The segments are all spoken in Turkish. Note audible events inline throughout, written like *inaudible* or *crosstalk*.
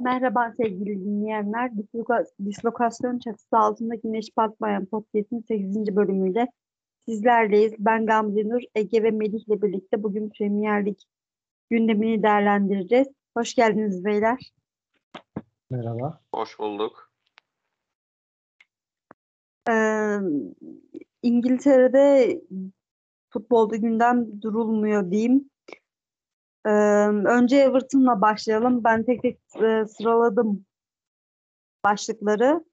Merhaba sevgili dinleyenler. Disloka- Dislokasyon çatısı altında Güneş Batmayan Podcast'in 8. bölümüyle sizlerleyiz. Ben Gamze Nur, Ege ve Melih ile birlikte bugün Premier Lig gündemini değerlendireceğiz. Hoş geldiniz beyler. Merhaba. Hoş bulduk. Ee, İngiltere'de futbolda gündem durulmuyor diyeyim. Ee, önce Everton'la başlayalım. Ben tek tek e, sıraladım başlıkları.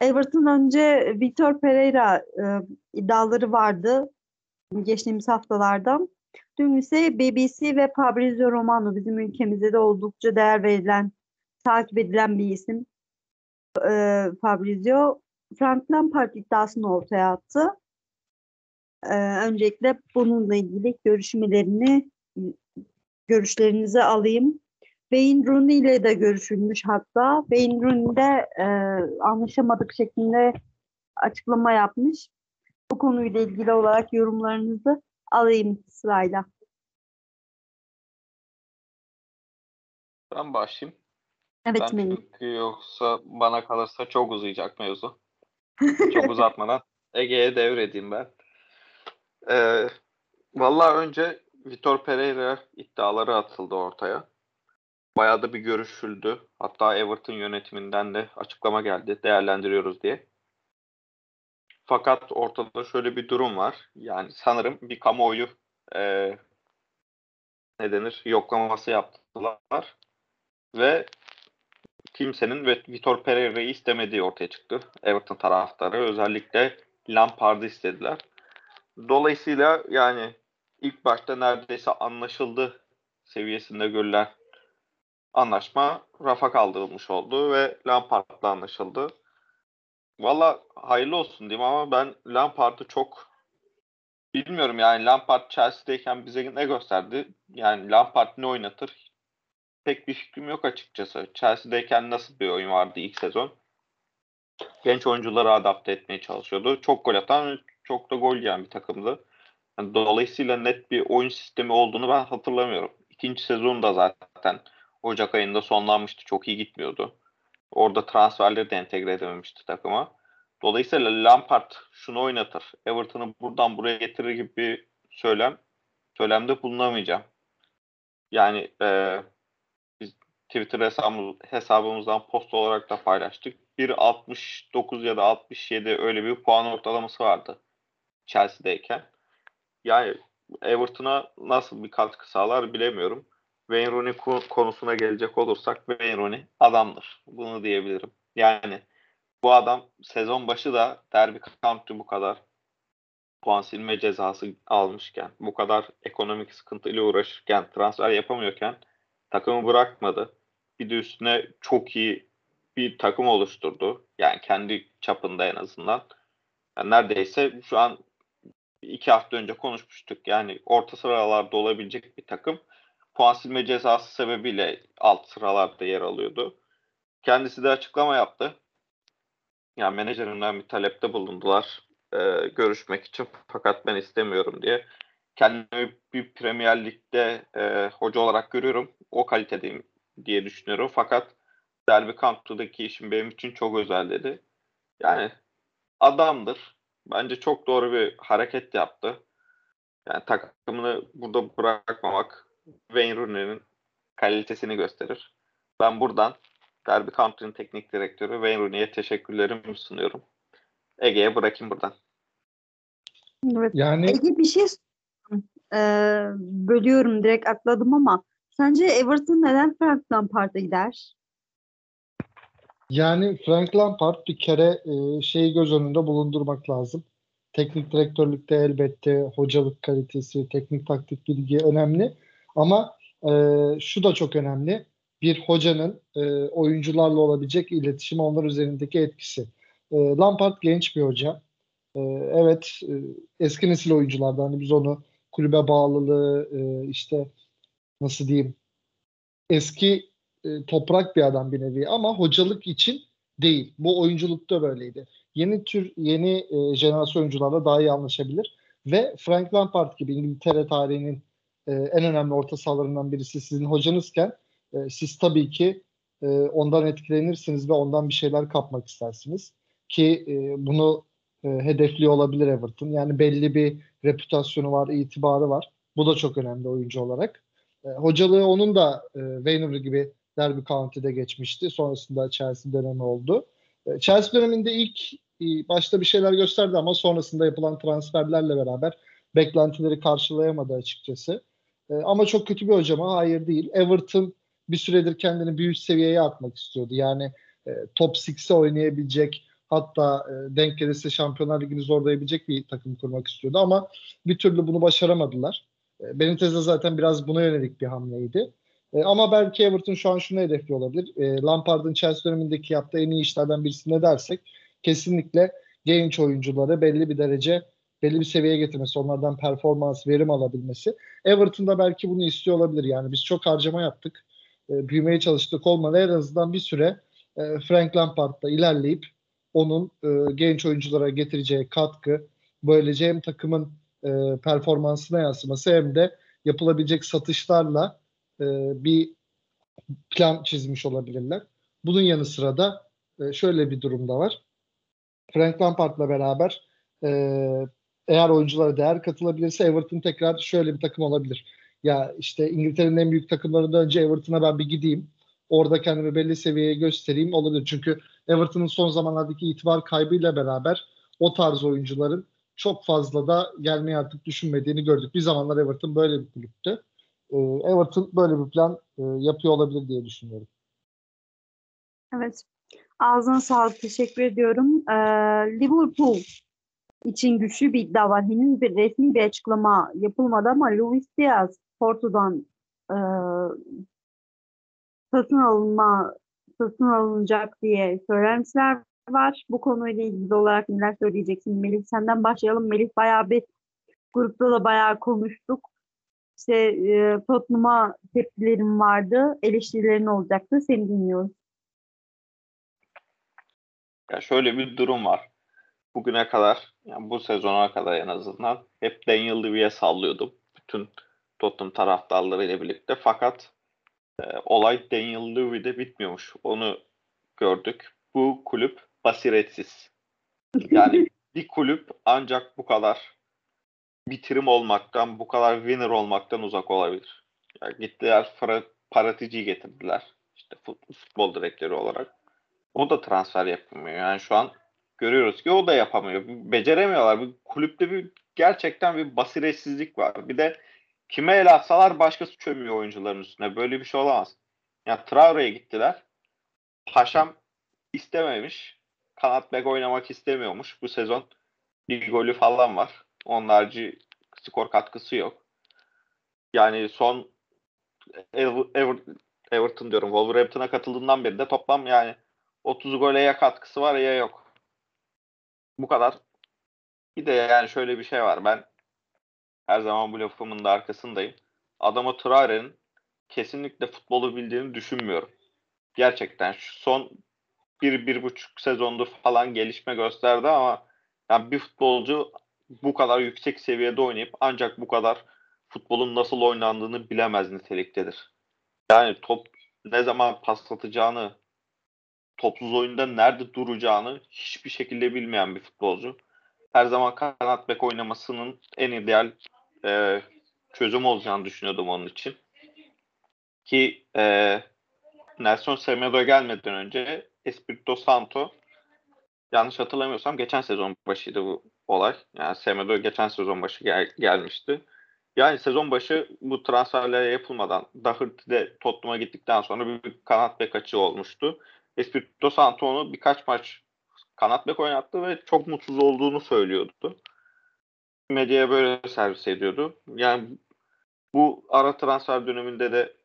Everton önce Vitor Pereira e, iddiaları vardı geçtiğimiz haftalardan. Dün ise BBC ve Fabrizio Romano bizim ülkemizde de oldukça değer verilen, takip edilen bir isim. E, Fabrizio Frank Lampard iddiasını ortaya attı. E, öncelikle bununla ilgili görüşmelerini görüşlerinizi alayım. Wayne Rooney ile de görüşülmüş hatta. Wayne Rooney de e, anlaşamadık şeklinde açıklama yapmış. Bu konuyla ilgili olarak yorumlarınızı alayım sırayla. Ben başlayayım. Evet Ben çünkü yoksa bana kalırsa çok uzayacak mevzu. Çok uzatmadan *laughs* Ege'ye devredeyim ben. Ee, Valla önce Vitor Pereira iddiaları atıldı ortaya. Bayağı da bir görüşüldü. Hatta Everton yönetiminden de açıklama geldi. Değerlendiriyoruz diye. Fakat ortada şöyle bir durum var. Yani sanırım bir kamuoyu e, ne denir yoklaması yaptılar. Ve kimsenin ve Vitor Pereira'yı istemediği ortaya çıktı. Everton taraftarı özellikle Lampard'ı istediler. Dolayısıyla yani ilk başta neredeyse anlaşıldı seviyesinde görülen anlaşma rafa kaldırılmış oldu ve Lampard'la anlaşıldı. Valla hayırlı olsun diyeyim ama ben Lampard'ı çok bilmiyorum yani Lampard Chelsea'deyken bize ne gösterdi? Yani Lampard ne oynatır? Pek bir fikrim yok açıkçası. Chelsea'deyken nasıl bir oyun vardı ilk sezon? Genç oyuncuları adapte etmeye çalışıyordu. Çok gol atan, çok da gol yiyen bir takımdı. Yani dolayısıyla net bir oyun sistemi olduğunu ben hatırlamıyorum. İkinci sezon da zaten Ocak ayında sonlanmıştı. Çok iyi gitmiyordu. Orada transferleri de entegre edememişti takıma. Dolayısıyla Lampard şunu oynatır. Everton'ı buradan buraya getirir gibi bir söylem söylemde bulunamayacağım. Yani e, biz Twitter hesabımız, hesabımızdan post olarak da paylaştık. 1.69 ya da 67 öyle bir puan ortalaması vardı Chelsea'deyken. Yani Everton'a nasıl bir katkı sağlar bilemiyorum. Wayne Rooney konusuna gelecek olursak Wayne Rooney adamdır. Bunu diyebilirim. Yani bu adam sezon başı da Derby County bu kadar puan silme cezası almışken, bu kadar ekonomik sıkıntıyla uğraşırken, transfer yapamıyorken takımı bırakmadı. Bir de üstüne çok iyi bir takım oluşturdu. Yani kendi çapında en azından. Yani neredeyse şu an iki hafta önce konuşmuştuk. Yani orta sıralarda olabilecek bir takım puan silme cezası sebebiyle alt sıralarda yer alıyordu. Kendisi de açıklama yaptı. Yani menajerimden bir talepte bulundular e, görüşmek için fakat ben istemiyorum diye. Kendimi bir Premier Lig'de e, hoca olarak görüyorum. O kalitedeyim diye düşünüyorum. Fakat Derby County'daki işim benim için çok özel dedi. Yani adamdır. Bence çok doğru bir hareket yaptı. Yani takımını burada bırakmamak Wayne Rooney'nin kalitesini gösterir. Ben buradan Derby County'nin teknik direktörü Wayne Rooney'e teşekkürlerimi sunuyorum. Ege'ye bırakayım buradan. Evet. Yani Ege bir şey ee, bölüyorum direkt atladım ama sence Everton neden Frank Lampard'a gider? Yani Frank Lampard bir kere e, şeyi göz önünde bulundurmak lazım. Teknik direktörlükte elbette hocalık kalitesi, teknik taktik bilgi önemli. Ama e, şu da çok önemli. Bir hocanın e, oyuncularla olabilecek iletişim onlar üzerindeki etkisi. E, Lampard genç bir hoca. E, evet e, eski nesil oyunculardan hani biz onu kulübe bağlılığı e, işte nasıl diyeyim eski e, toprak bir adam bir nevi ama hocalık için değil. Bu oyunculukta böyleydi. Yeni tür yeni e, jenerasyon oyuncularla daha iyi anlaşabilir ve Frank Lampard gibi İngiltere tarihinin e, en önemli orta sahalarından birisi sizin hocanızken e, siz tabii ki e, ondan etkilenirsiniz ve ondan bir şeyler kapmak istersiniz. Ki e, bunu e, hedefliyor olabilir Everton. Yani belli bir reputasyonu var, itibarı var. Bu da çok önemli oyuncu olarak. E, hocalığı onun da e, Weiner gibi Derby County'de geçmişti. Sonrasında Chelsea dönemi oldu. E, Chelsea döneminde ilk e, başta bir şeyler gösterdi ama sonrasında yapılan transferlerle beraber beklentileri karşılayamadı açıkçası. E, ama çok kötü bir hoca mı? Hayır değil. Everton bir süredir kendini bir üst seviyeye atmak istiyordu. Yani top 6'e oynayabilecek hatta denk gelirse Şampiyonlar Ligi'ni zorlayabilecek bir takım kurmak istiyordu ama bir türlü bunu başaramadılar. E, Benitez de zaten biraz buna yönelik bir hamleydi. E, ama belki Everton şu an şunu hedefliyor olabilir. E, Lampard'ın Chelsea dönemindeki yaptığı en iyi işlerden birisi ne dersek kesinlikle genç oyuncuları belli bir derece belli bir seviyeye getirmesi, onlardan performans, verim alabilmesi. Everton'da belki bunu istiyor olabilir. Yani biz çok harcama yaptık. E, büyümeye çalıştık olmadı. En azından bir süre e, Frank Lampard'la ilerleyip onun e, genç oyunculara getireceği katkı böylece hem takımın e, performansına yansıması hem de yapılabilecek satışlarla e, bir plan çizmiş olabilirler. Bunun yanı sıra da e, şöyle bir durumda var. Frank Lampard'la beraber e, eğer oyunculara değer katılabilirse Everton tekrar şöyle bir takım olabilir. Ya işte İngiltere'nin en büyük takımlarından önce Everton'a ben bir gideyim. Orada kendimi belli seviyeye göstereyim olabilir. Çünkü Everton'ın son zamanlardaki itibar kaybıyla beraber o tarz oyuncuların çok fazla da gelmeyi artık düşünmediğini gördük. Bir zamanlar Everton böyle bir kulüptü. Ee, Everton böyle bir plan e, yapıyor olabilir diye düşünüyorum. Evet. Ağzına sağlık. Teşekkür ediyorum. Ee, Liverpool için güçlü bir iddia var. Henüz bir resmi bir açıklama yapılmadı ama Luis Diaz Porto'dan e, satın alınma satın alınacak diye söylentiler var. Bu konuyla ilgili olarak neler söyleyeceksin Melih? Senden başlayalım. Melih bayağı bir grupta da bayağı konuştuk. İşte e, Tottenham'a tepkilerim vardı. Eleştirilerin olacaktı. Seni dinliyoruz. Ya şöyle bir durum var. Bugüne kadar, yani bu sezona kadar en azından hep Daniel Levy'e sallıyordum. Bütün Tottenham taraftarları ile birlikte. Fakat e, olay Daniel Levy'de bitmiyormuş. Onu gördük. Bu kulüp basiretsiz. Yani *laughs* bir kulüp ancak bu kadar bitirim olmaktan, bu kadar winner olmaktan uzak olabilir. Yani gittiler Paratici'yi getirdiler. İşte futbol direktörü olarak. O da transfer yapamıyor. Yani şu an görüyoruz ki o da yapamıyor. Beceremiyorlar. Bir kulüpte bir gerçekten bir basiretsizlik var. Bir de kime el atsalar başkası çömüyor oyuncuların üstüne. Böyle bir şey olamaz. Yani Traore'ye gittiler. Paşam istememiş. Kanat bek oynamak istemiyormuş. Bu sezon bir golü falan var. Onlarcı skor katkısı yok. Yani son Ever, Ever, Everton diyorum. Wolverhampton'a katıldığından beri de toplam yani 30 gole ya katkısı var ya yok. Bu kadar. Bir de yani şöyle bir şey var. Ben her zaman bu lafımın da arkasındayım. Adama Traore'nin kesinlikle futbolu bildiğini düşünmüyorum. Gerçekten şu son bir, bir buçuk sezondur falan gelişme gösterdi ama yani bir futbolcu bu kadar yüksek seviyede oynayıp ancak bu kadar futbolun nasıl oynandığını bilemez niteliktedir. Yani top ne zaman pas atacağını, topsuz oyunda nerede duracağını hiçbir şekilde bilmeyen bir futbolcu. Her zaman kanat bek oynamasının en ideal e, çözüm olacağını düşünüyordum onun için. Ki e, Nelson Semedo gelmeden önce Espirito Santo yanlış hatırlamıyorsam geçen sezon başıydı bu olay. Yani Semedo geçen sezon başı gel- gelmişti. Yani sezon başı bu transferler yapılmadan Doherty de Tottenham'a gittikten sonra bir kanat bek açığı olmuştu. Espirito Santo'nu birkaç maç kanat bek oynattı ve çok mutsuz olduğunu söylüyordu. Medyaya böyle servis ediyordu. Yani bu ara transfer döneminde de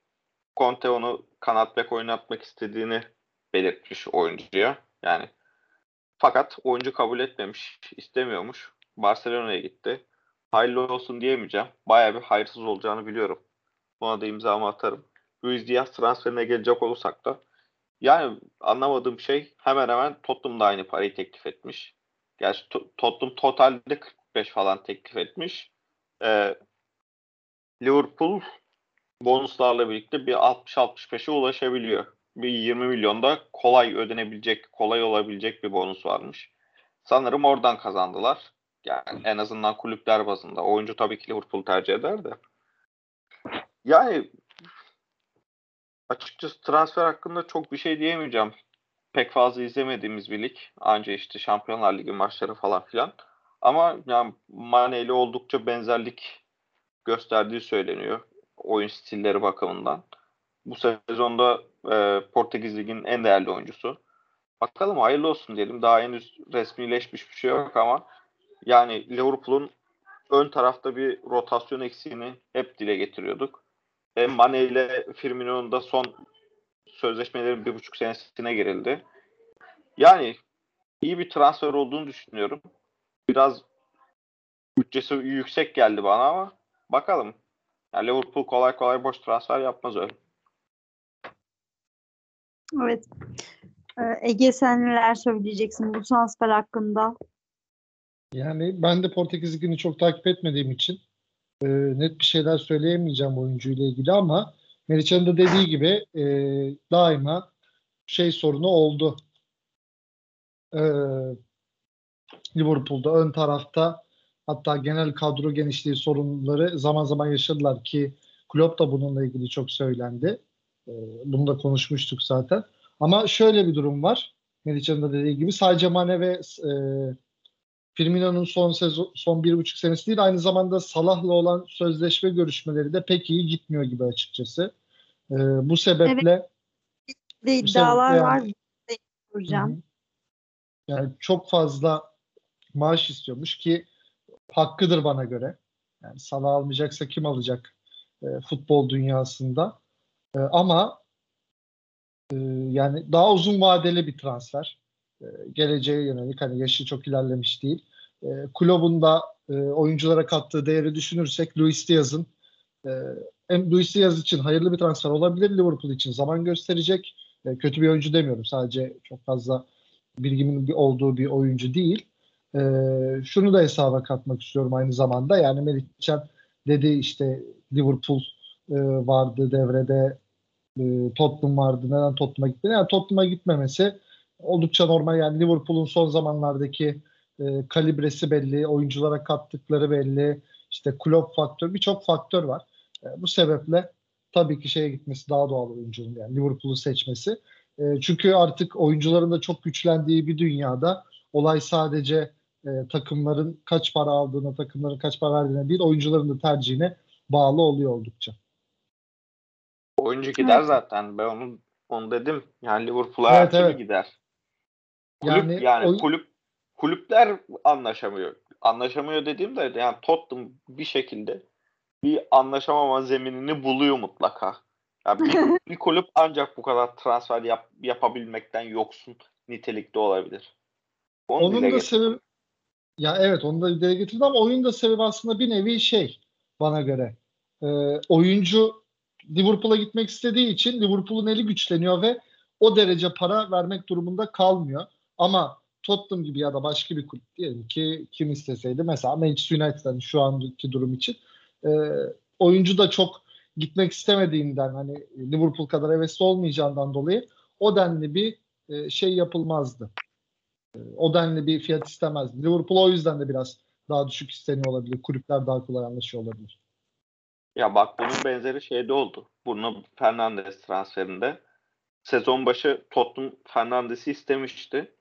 Conte onu kanat bek oynatmak istediğini belirtmiş oyuncuya. Yani fakat oyuncu kabul etmemiş, istemiyormuş. Barcelona'ya gitti. Hayırlı olsun diyemeyeceğim. Bayağı bir hayırsız olacağını biliyorum. Buna da imzamı atarım. Luis Diaz transferine gelecek olursak da yani anlamadığım şey hemen hemen Tottenham da aynı parayı teklif etmiş. Gerçi Tottenham totalde 45 falan teklif etmiş. Ee, Liverpool bonuslarla birlikte bir 60-65'e ulaşabiliyor. Bir 20 milyonda kolay ödenebilecek, kolay olabilecek bir bonus varmış. Sanırım oradan kazandılar. Yani en azından kulüpler bazında. Oyuncu tabii ki Liverpool tercih eder de. Yani açıkçası transfer hakkında çok bir şey diyemeyeceğim. Pek fazla izlemediğimiz bir lig. Anca işte Şampiyonlar Ligi maçları falan filan. Ama yani Mane oldukça benzerlik gösterdiği söyleniyor. Oyun stilleri bakımından. Bu sezonda e, Portekiz Ligi'nin en değerli oyuncusu. Bakalım hayırlı olsun diyelim. Daha henüz resmileşmiş bir şey yok ama yani Liverpool'un ön tarafta bir rotasyon eksiğini hep dile getiriyorduk. E, Mane ile Firmino'nun da son sözleşmelerin bir buçuk senesine girildi. Yani iyi bir transfer olduğunu düşünüyorum. Biraz bütçesi yüksek geldi bana ama bakalım. Yani Liverpool kolay kolay boş transfer yapmaz öyle. Evet. Ee, Ege sen neler söyleyeceksin bu transfer hakkında? Yani ben de Portekiz Ligi'ni çok takip etmediğim için e, net bir şeyler söyleyemeyeceğim oyuncuyla ilgili ama Meriç'in de dediği gibi e, daima şey sorunu oldu. E, Liverpool'da ön tarafta hatta genel kadro genişliği sorunları zaman zaman yaşadılar ki Klopp da bununla ilgili çok söylendi. E, bunu da konuşmuştuk zaten. Ama şöyle bir durum var. Meriç'in de dediği gibi sadece Mane ve e, Firmino'nun son sezon son bir buçuk senesi değil aynı zamanda Salah'la olan sözleşme görüşmeleri de pek iyi gitmiyor gibi açıkçası. Ee, bu sebeple Ve iddialar sebeple var. yani- Hocam. Hı hı. yani çok fazla maaş istiyormuş ki hakkıdır bana göre. Yani Salah almayacaksa kim alacak e, futbol dünyasında? E, ama e, yani daha uzun vadeli bir transfer. E, geleceğe yönelik hani yaşı çok ilerlemiş değil. E, kulübün da e, oyunculara kattığı değeri düşünürsek Luis Diaz'ın e, hem Luis Diaz için hayırlı bir transfer olabilir. Liverpool için zaman gösterecek. E, kötü bir oyuncu demiyorum. Sadece çok fazla bilgimin bir olduğu bir oyuncu değil. E, şunu da hesaba katmak istiyorum aynı zamanda. Yani Melihcan dedi işte Liverpool e, vardı devrede e, Tottenham vardı. Neden Tottenham'a gitmedi? Yani Tottenham'a gitmemesi oldukça normal. Yani Liverpool'un son zamanlardaki e, kalibresi belli, oyunculara kattıkları belli, işte Klopp faktör, birçok faktör var. E, bu sebeple tabii ki şeye gitmesi daha doğal oyuncunun yani Liverpool'u seçmesi. E, çünkü artık oyuncuların da çok güçlendiği bir dünyada olay sadece e, takımların kaç para aldığına, takımların kaç para verdiğine değil, oyuncuların da tercihine bağlı oluyor oldukça. Oyuncu gider Evet. zaten. Ben onu onu dedim. Yani Liverpool'a Evet, evet. gider. Kulüp Yani yani, oy- kulüp kulüpler anlaşamıyor. Anlaşamıyor dediğimde yani Tottenham bir şekilde bir anlaşamama zeminini buluyor mutlaka. Yani bir, *laughs* bir kulüp ancak bu kadar transfer yap, yapabilmekten yoksun nitelikte olabilir. Onu Onun da getirdim. sebebi ya evet onu da dile getirdi ama oyun da sebebi aslında bir nevi şey bana göre. Ee, oyuncu Liverpool'a gitmek istediği için Liverpool'un eli güçleniyor ve o derece para vermek durumunda kalmıyor. Ama Tottenham gibi ya da başka bir kulüp diyelim ki kim isteseydi mesela Manchester United'ın şu anki durum için e, oyuncu da çok gitmek istemediğinden hani Liverpool kadar hevesli olmayacağından dolayı o denli bir e, şey yapılmazdı o denli bir fiyat istemezdi. Liverpool o yüzden de biraz daha düşük isteniyor olabilir. Kulüpler daha kolay anlaşıyor olabilir. Ya bak bunun benzeri şeyde oldu. Bruno Fernandes transferinde. Sezon başı Tottenham Fernandes'i istemişti.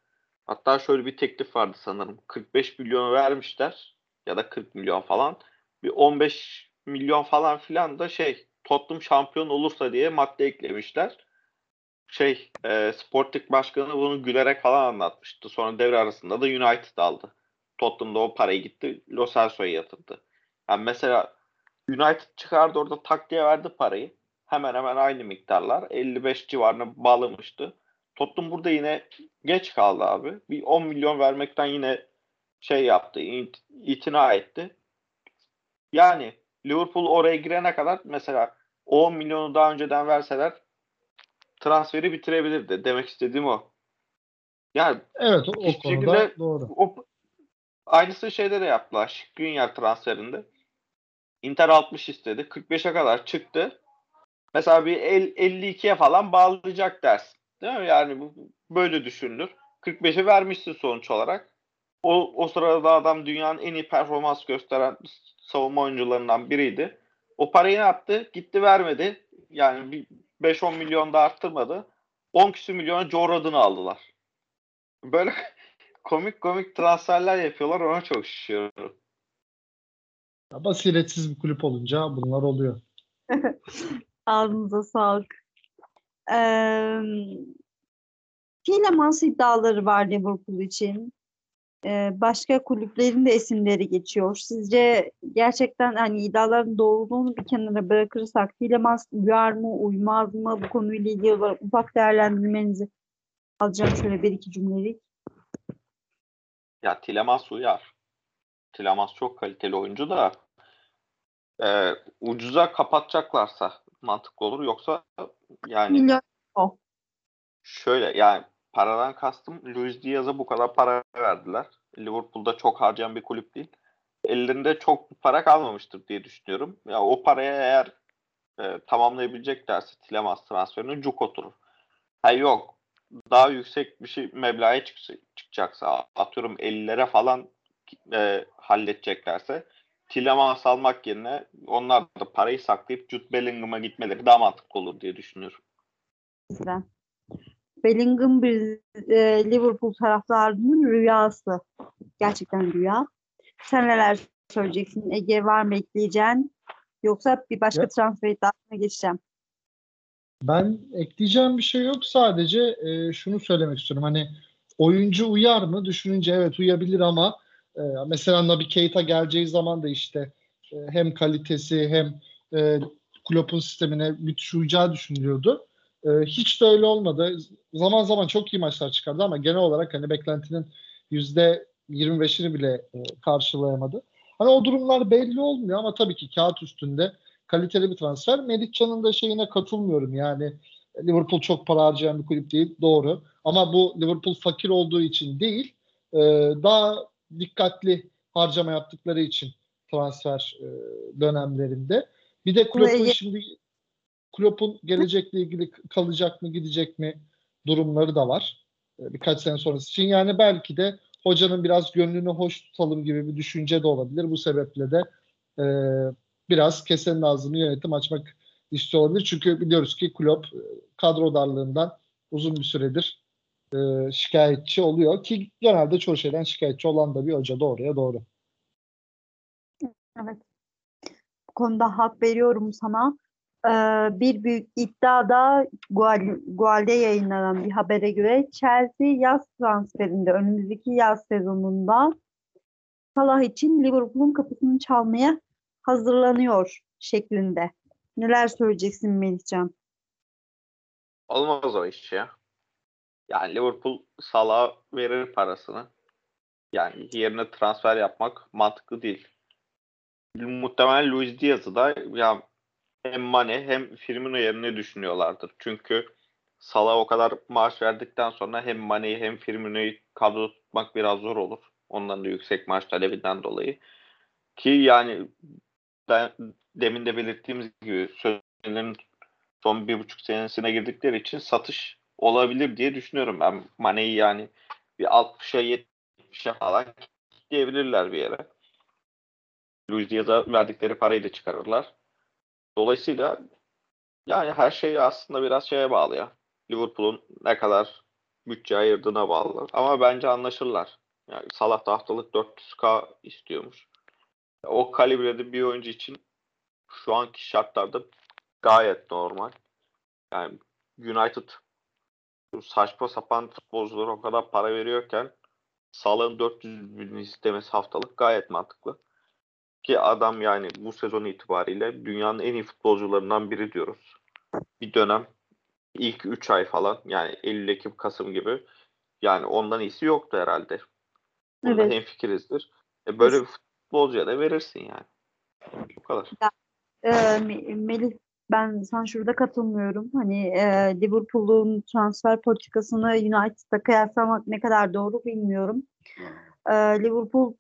Hatta şöyle bir teklif vardı sanırım. 45 milyonu vermişler ya da 40 milyon falan. Bir 15 milyon falan filan da şey Tottenham şampiyon olursa diye madde eklemişler. Şey e, Sporting başkanı bunu gülerek falan anlatmıştı. Sonra devre arasında da United aldı. Tottenham'da o parayı gitti Lo Celso'ya yatırdı. Yani mesela United çıkardı orada tak diye verdi parayı. Hemen hemen aynı miktarlar. 55 civarına bağlamıştı. Tottenham burada yine geç kaldı abi. Bir 10 milyon vermekten yine şey yaptı. it- itina etti. Yani Liverpool oraya girene kadar mesela o 10 milyonu daha önceden verseler transferi bitirebilirdi. Demek istediğim o. Yani Evet o, o konuda şekilde- doğru. o aynısı şeyde de yaptılar. Skriniar transferinde. Inter 60 istedi. 45'e kadar çıktı. Mesela bir el- 52'ye falan bağlayacak dersin. Değil mi? Yani bu böyle düşünülür. 45'i vermişsin sonuç olarak. O, o sırada adam dünyanın en iyi performans gösteren savunma oyuncularından biriydi. O parayı ne yaptı? Gitti vermedi. Yani bir 5-10 milyon da arttırmadı. 10 küsür milyona Joe Rodon'u aldılar. Böyle *laughs* komik komik transferler yapıyorlar. Ona çok şaşırıyorum. Ya basiretsiz bir kulüp olunca bunlar oluyor. *laughs* Ağzınıza sağlık. Ee, Tielemans iddiaları var Liverpool için. Ee, başka kulüplerin de isimleri geçiyor. Sizce gerçekten hani iddiaların doğruluğunu bir kenara bırakırsak Tielemans uyar mı, uymaz mı? Bu konuyla ilgili olarak ufak değerlendirmenizi alacağım şöyle bir iki cümlelik. Ya Tilemans uyar. Tilemans çok kaliteli oyuncu da e, ucuza kapatacaklarsa mantıklı olur. Yoksa yani şöyle yani paradan kastım Luis Diaz'a bu kadar para verdiler. Liverpool'da çok harcayan bir kulüp değil. Ellerinde çok para kalmamıştır diye düşünüyorum. Ya o paraya eğer e, tamamlayabileceklerse Tilemans transferini cuk oturur. Ha yok. Daha yüksek bir şey meblağa çık- çıkacaksa atıyorum 50'lere falan e, halledeceklerse Tilemans almak yerine onlar da parayı saklayıp Jude Bellingham'a gitmeleri daha mantıklı olur diye düşünüyorum. sizden. Bellingham bir e, Liverpool taraftarının rüyası. Gerçekten rüya. Sen neler söyleyeceksin? Ege var mı ekleyeceğin? Yoksa bir başka Ya. transfer iddiasına geçeceğim. Ben ekleyeceğim bir şey yok. Sadece e, şunu söylemek istiyorum. Hani oyuncu uyar mı? Düşününce evet uyabilir ama e, mesela Naby Keita geleceği zaman da işte e, hem kalitesi hem e, Klopp'un sistemine müthiş uyacağı düşünülüyordu. E, hiç de öyle olmadı. Zaman zaman çok iyi maçlar çıkardı ama genel olarak hani beklentinin yüzde 25'ini bile e, karşılayamadı. Hani o durumlar belli olmuyor ama tabii ki kağıt üstünde kaliteli bir transfer. Melihcan'ın da şeyine katılmıyorum. Yani Liverpool çok para harcayan bir kulüp değil. Doğru. Ama bu Liverpool fakir olduğu için değil. e, daha dikkatli harcama yaptıkları için transfer e, dönemlerinde. Bir de Klopp'un şimdi Klopp'un gelecekle ilgili kalacak mı gidecek mi durumları da var. E, birkaç sene sonrası için. Yani belki de hocanın biraz gönlünü hoş tutalım gibi bir düşünce de olabilir. Bu sebeple de e, biraz kesenin ağzını yönetim açmak istiyor olabilir. Çünkü biliyoruz ki Klopp e, kadro darlığından uzun bir süredir e, şikayetçi oluyor ki genelde çoğu şeyden şikayetçi olan da bir hoca doğruya doğru. Evet. Bu konuda hak veriyorum sana. Ee, bir büyük iddiada Gual- Gual'de yayınlanan bir habere göre Chelsea yaz transferinde önümüzdeki yaz sezonunda Salah için Liverpool'un kapısını çalmaya hazırlanıyor şeklinde. Neler söyleyeceksin Melihcan? Olmaz o iş ya. Yani Liverpool Salah'a verir parasını. Yani yerine transfer yapmak mantıklı değil. Muhtemelen Luis Diaz'ı da ya hem Mane hem Firmino yerine düşünüyorlardır. Çünkü Salah o kadar maaş verdikten sonra hem Mane'yi hem Firmino'yu kadroda tutmak biraz zor olur. Onların da yüksek maaş talebinden dolayı. Ki yani ben demin de belirttiğimiz gibi sözlerin son bir buçuk senesine girdikleri için satış olabilir diye düşünüyorum. Ben Mane'yi yani bir 60'a 70'e falan diyebilirler bir yere. Luis Diaz'a verdikleri parayı da çıkarırlar. Dolayısıyla yani her şey aslında biraz şeye bağlı ya. Liverpool'un ne kadar bütçe ayırdığına bağlı. Ama bence anlaşırlar. Yani Salah da haftalık 400k istiyormuş. O kalibrede bir oyuncu için şu anki şartlarda gayet normal. Yani United saçma sapan futbolculara o kadar para veriyorken Salah'ın 400 bin istemesi haftalık gayet mantıklı. Ki adam yani bu sezon itibariyle dünyanın en iyi futbolcularından biri diyoruz. Bir dönem ilk 3 ay falan yani Eylül, Ekim, Kasım gibi yani ondan iyisi yoktu herhalde. Bunda Evet. hemfikirizdir. E böyle bir futbolcuya da verirsin yani. Bu kadar. Ee, Me- Melih ben sana şurada katılmıyorum. Hani e, Liverpool'un transfer politikasını United'la kıyaslamak ne kadar doğru bilmiyorum. Ee, Liverpool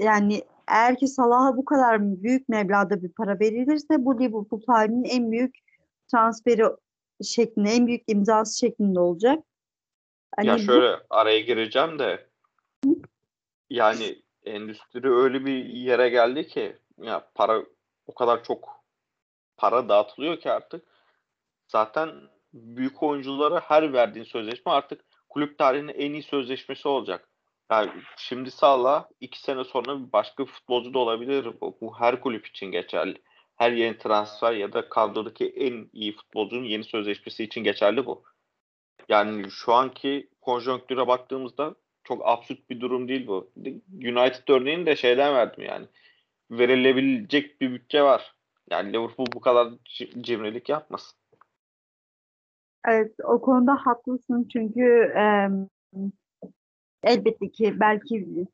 yani eğer ki Salah'a bu kadar büyük meblağda bir para verilirse bu Liverpool tarihinin en büyük transferi şeklinde, en büyük imzası şeklinde olacak. Hani Ya bu- şöyle araya gireceğim de yani endüstri öyle bir yere geldi ki ya para o kadar çok para dağıtılıyor ki artık zaten büyük oyunculara her verdiğin sözleşme artık kulüp tarihinin en iyi sözleşmesi olacak. Yani şimdi Salah iki sene sonra başka bir futbolcu da olabilir. Bu her kulüp için geçerli. Her yeni transfer ya da kadrodaki en iyi futbolcunun yeni sözleşmesi için geçerli bu. Yani şu anki konjonktüre baktığımızda çok absürt bir durum değil bu. United örneğini de şeyden verdim yani. Verilebilecek bir bütçe var. Yani Liverpool bu kadar ci- cimrilik yapmasın. Evet, o konuda haklısın çünkü em, elbette ki belki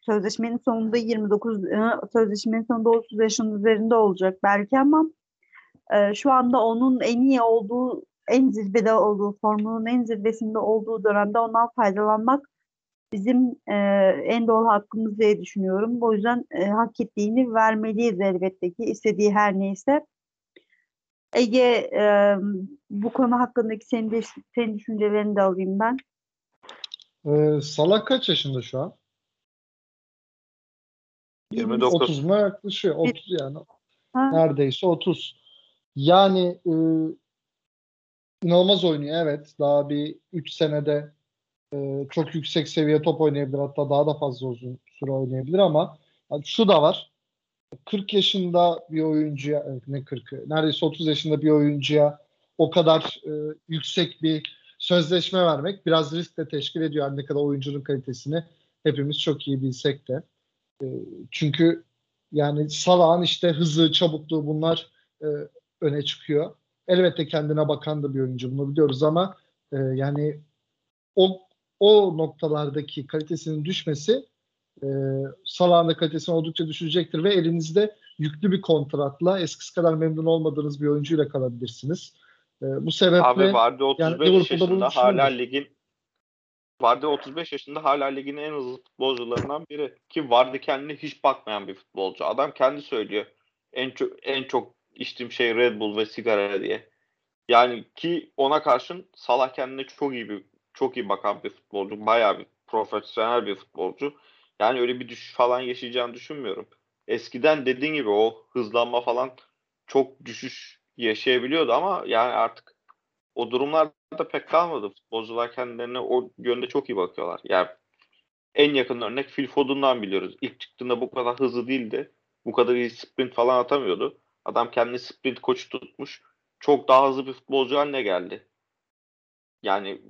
sözleşmenin sonunda 29, e, sözleşmenin sonunda 30 yaşın üzerinde olacak belki ama e, şu anda onun en iyi olduğu, en zirvede olduğu, formunun en zirvesinde olduğu dönemde ondan faydalanmak bizim e, en doğal hakkımız diye düşünüyorum. O yüzden e, hak ettiğini vermeliyiz elbette ki istediği her neyse. Ege e, bu konu hakkındaki senin, de, senin düşüncelerini de alayım ben. Ee, Salah kaç yaşında şu an? 29. 30'una yaklaşıyor. 30 yani. Ha, Neredeyse 30. Yani e, inanılmaz oynuyor evet. Daha bir 3 senede e, çok yüksek seviye top oynayabilir. Hatta daha da fazla uzun süre oynayabilir ama yani şu da var. 40 yaşında bir oyuncuya evet, ne 40'ı neredeyse 30 yaşında bir oyuncuya o kadar e, yüksek bir sözleşme vermek biraz risk de teşkil ediyor. Her ne kadar oyuncunun kalitesini hepimiz çok iyi bilsek de. E, çünkü yani Salah'ın işte hızı, çabukluğu bunlar e, öne çıkıyor. Elbette kendine bakan da bir oyuncu bunu biliyoruz ama e, yani o o noktalardaki kalitesinin düşmesi e, Salah'ın da kalitesini oldukça düşürecektir ve elinizde yüklü bir kontratla eskisi kadar memnun olmadığınız bir oyuncuyla kalabilirsiniz. E, bu sebeple Abi Vardy 35 Liverpool'da bunu yaşında hala ligin Vardy 35 yaşında hala ligin en hızlı futbolcularından biri. Ki Vardy kendine hiç bakmayan bir futbolcu. Adam kendi söylüyor. En çok en çok içtiğim şey Red Bull ve sigara diye. Yani ki ona karşın Salah kendine çok iyi bir çok iyi bakan bir futbolcu. Bayağı bir profesyonel bir futbolcu. Yani öyle bir düşüş falan yaşayacağını düşünmüyorum. Eskiden dediğin gibi o hızlanma falan çok düşüş yaşayabiliyordu ama yani artık o durumlarda pek kalmadı. Futbolcular kendilerine o yönde çok iyi bakıyorlar. Yani en yakın örnek Phil Foden'dan biliyoruz. İlk çıktığında bu kadar hızlı değildi. Bu kadar iyi sprint falan atamıyordu. Adam kendini sprint koçu tutmuş. Çok daha hızlı bir futbolcu haline geldi. Yani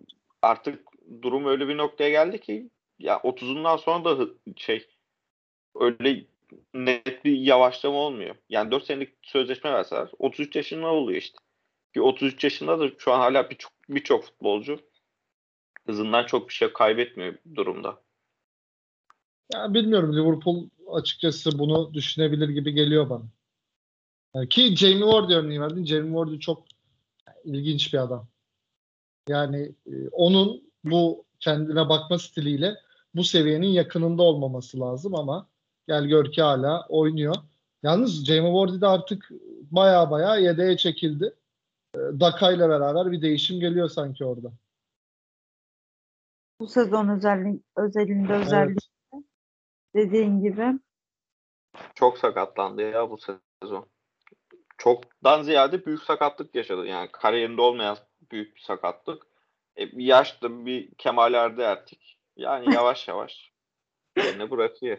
artık durum öyle bir noktaya geldi ki ya 30'undan sonra da şey öyle net bir yavaşlama olmuyor. Yani 4 senelik sözleşme verseler 33 yaşında oluyor işte. Ki 33 yaşında da şu an hala birçok birçok futbolcu hızından çok bir şey kaybetmiyor durumda. Ya bilmiyorum Liverpool açıkçası bunu düşünebilir gibi geliyor bana. Yani ki Jamie Vardy örneği verdin. Jamie Vardy çok ilginç bir adam. Yani e, onun bu kendine bakma stiliyle bu seviyenin yakınında olmaması lazım ama gel gör ki hala oynuyor. Yalnız Jamie Vardy de artık baya baya yedeğe çekildi. E, Daka ile beraber bir değişim geliyor sanki orada. Bu sezon özellik, özelinde özellikle dediğin gibi. Çok sakatlandı ya bu sezon. Çoktan ziyade büyük sakatlık yaşadı. Yani kariyerinde olmayan büyük bir sakatlık. E, bir yaşta bir Kemal Erdi Ertik. Yani *laughs* yavaş yavaş yerine bırakıyor.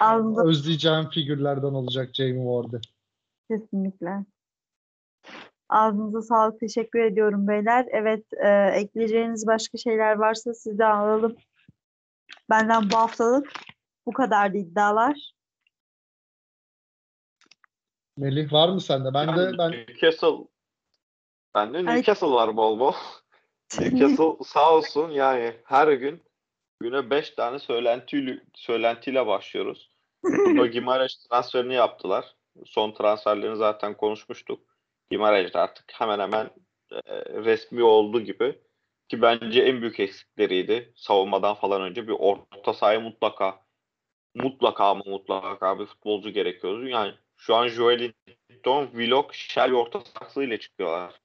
Ağzınıza Özleyeceğim figürlerden olacak Jamie Vardy. kesinlikle. Ağzınıza sağlık. Teşekkür ediyorum beyler. Evet, e, ekleyeceğiniz başka şeyler varsa sizden alalım. Benden bu haftalık bu kadardı iddialar. Melih var mı sende? Ben de ben Newcastle bende Ay- Newcastle var bol bol. *laughs* Newcastle sağ olsun yani her gün güne 5 tane söylentiyle, söylentiyle başlıyoruz. *laughs* Bruno Gimareş transferini yaptılar. Son transferlerini zaten konuşmuştuk. Gimareş de artık hemen hemen e, resmi oldu gibi. Ki bence en büyük eksikleriydi. Savunmadan falan önce bir orta sahaya mutlaka mutlaka ama mutlaka bir futbolcu gerekiyordu. Yani şu an Joel'in Wellington, Willock, Shelby orta saksıyla çıkıyorlar.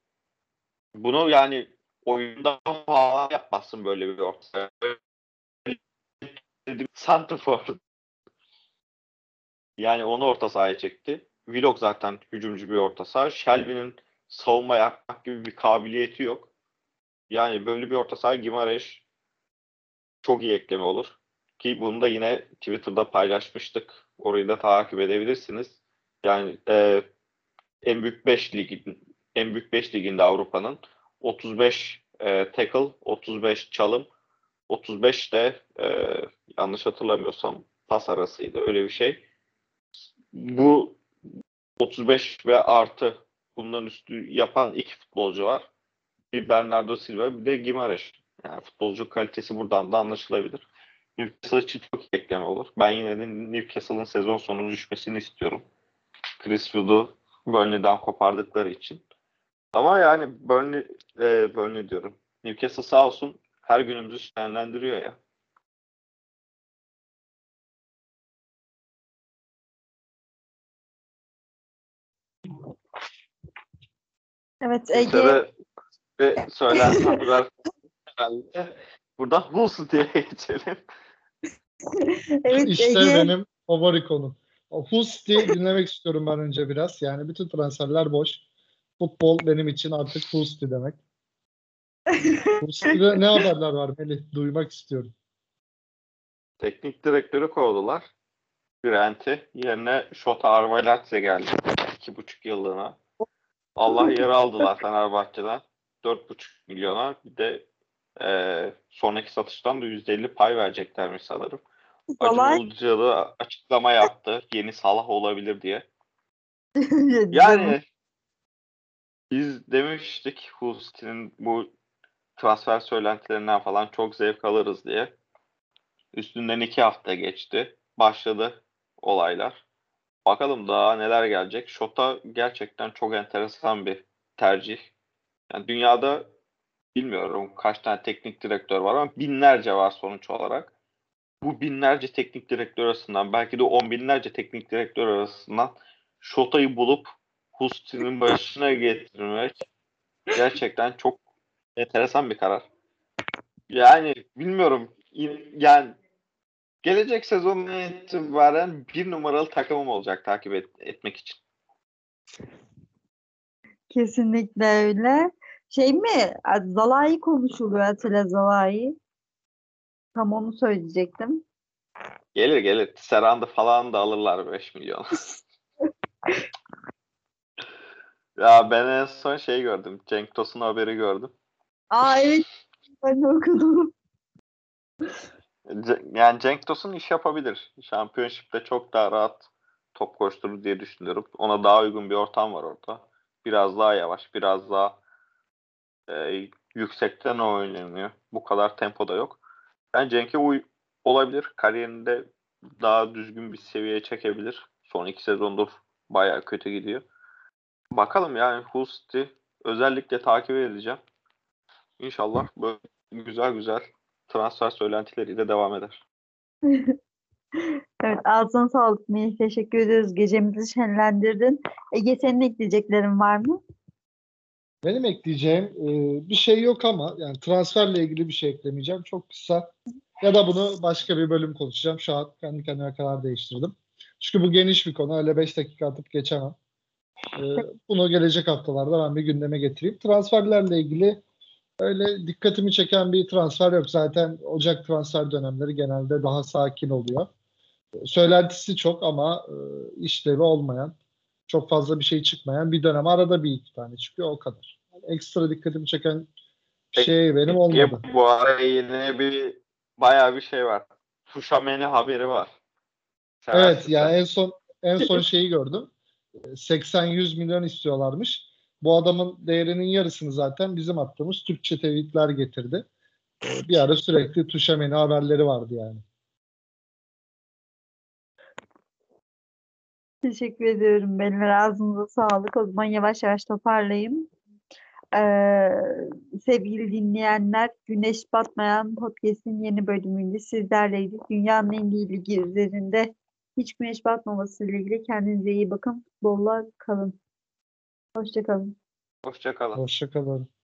Bunu yani oyunda falan yapmazsın böyle bir orta saha. Santrfor. Yani onu orta sahaya çekti. Willock zaten hücumcu bir orta saha. Shelby'nin savunma yapmak gibi bir kabiliyeti yok. Yani böyle bir orta saha Gimareş çok iyi ekleme olur. Ki bunu da yine Twitter'da paylaşmıştık. Orayı da takip edebilirsiniz. Yani e, en büyük 5 ligin en büyük 5 liginde Avrupa'nın 35 e, tackle, 35 çalım, 35 de e, yanlış hatırlamıyorsam pas arasıydı. Öyle bir şey. Bu 35 ve artı bundan üstü yapan iki futbolcu var. Bir Bernardo Silva bir de Gimares. Yani futbolcu kalitesi buradan da anlaşılabilir. Newcastle için çok iyi ekleme olur. Ben yine de Newcastle'ın sezon sonu düşmesini istiyorum. Chris Wood'u Burnley'den kopardıkları için. Ama yani Burnley, e, Burnley diyorum. Newcastle sağ olsun her günümüzü şenlendiriyor ya. Evet Ege ve söylenenler *laughs* herhalde. Buradan Hull diye geçelim. evet İşte Ege benim favori konum. O Husti dinlemek istiyorum ben önce biraz. Yani bütün transferler boş. Futbol benim için artık Husti demek. *laughs* Husti'de ne haberler var Melih? Duymak istiyorum. Teknik direktörü kovdular. Brent'i. Yerine Şota Arvelatse geldi. İki buçuk yıllığına. Allah yeri aldılar Fenerbahçe'den. Dört buçuk milyona. Bir de e, sonraki satıştan da %50 pay vereceklermiş sanırım. Acun Ilıcalı açıklama yaptı. Yeni Salah olabilir diye. *laughs* Yani biz demiştik Hulsti'nin bu transfer söylentilerinden falan çok zevk alırız diye. Üstünden iki hafta geçti. Başladı olaylar. Bakalım daha neler gelecek. Şota gerçekten çok enteresan bir tercih. Yani dünyada bilmiyorum kaç tane teknik direktör var ama binlerce var sonuç olarak. Bu binlerce teknik direktör arasından belki de on binlerce teknik direktör arasından Şota'yı bulup Husti'nin başına getirmek gerçekten çok enteresan bir karar. Yani bilmiyorum yani gelecek sezonuna itibaren bir numaralı takımım olacak takip et, etmek için. Kesinlikle öyle. Şey mi? Zalai konuşuluyor Atilla Zalai. Tam onu söyleyecektim. Gelir gelir. Serhan'da falan da alırlar 5 milyon. *laughs* ya ben en son şey gördüm. Cenk Tosun haberi gördüm. Aa evet. Ben de okudum. Yani Cenk Tosun iş yapabilir. Şampiyonşipte çok daha rahat top koşturur diye düşünüyorum. Ona daha uygun bir ortam var orada. Biraz daha yavaş, biraz daha e, yüksekten oynanıyor. Bu kadar tempoda yok. Ben Cenk'e uy olabilir. Kariyerinde daha düzgün bir seviyeye çekebilir. Son iki sezondur bayağı kötü gidiyor. Bakalım yani Hull City özellikle takip edeceğim. İnşallah böyle güzel güzel transfer söylentileriyle devam eder. *laughs* Evet ağzına sağlık Melih. Teşekkür ediyoruz. Gecemizi şenlendirdin. Ege senin ekleyeceklerin var mı? Benim ekleyeceğim e, bir şey yok ama yani transferle ilgili bir şey eklemeyeceğim. Çok kısa ya da bunu başka bir bölüm konuşacağım. Şu an kendi kendime karar değiştirdim. Çünkü bu geniş bir konu. Öyle 5 dakika atıp geçemem. E, bunu gelecek haftalarda ben bir gündeme getireyim. Transferlerle ilgili öyle dikkatimi çeken bir transfer yok. Zaten Ocak transfer dönemleri genelde daha sakin oluyor. Söylentisi çok ama e, işlevi olmayan çok fazla bir şey çıkmayan bir dönem. Arada bir iki tane çıkıyor o kadar. Yani ekstra dikkatimi çeken şey benim olmadı. Ya bu ara yine bir bayağı bir şey var. Fuşameni haberi var. Evet Seversin yani en son en son şeyi gördüm. 80-100 milyon istiyorlarmış. Bu adamın değerinin yarısını zaten bizim attığımız Türkçe tweetler getirdi. Bir ara sürekli Tuşameni haberleri vardı yani. Teşekkür ediyorum. Benim ağzınıza sağlık. O zaman yavaş yavaş toparlayayım. Ee, sevgili dinleyenler, Güneş Batmayan Podcast'in yeni bölümünde sizlerleydik. Dünyanın en iyi ligi üzerinde hiç güneş batmaması ile ilgili kendinize iyi bakın. Bolla kalın. Hoşça kalın. Hoşça kalın. Hoşçakalın.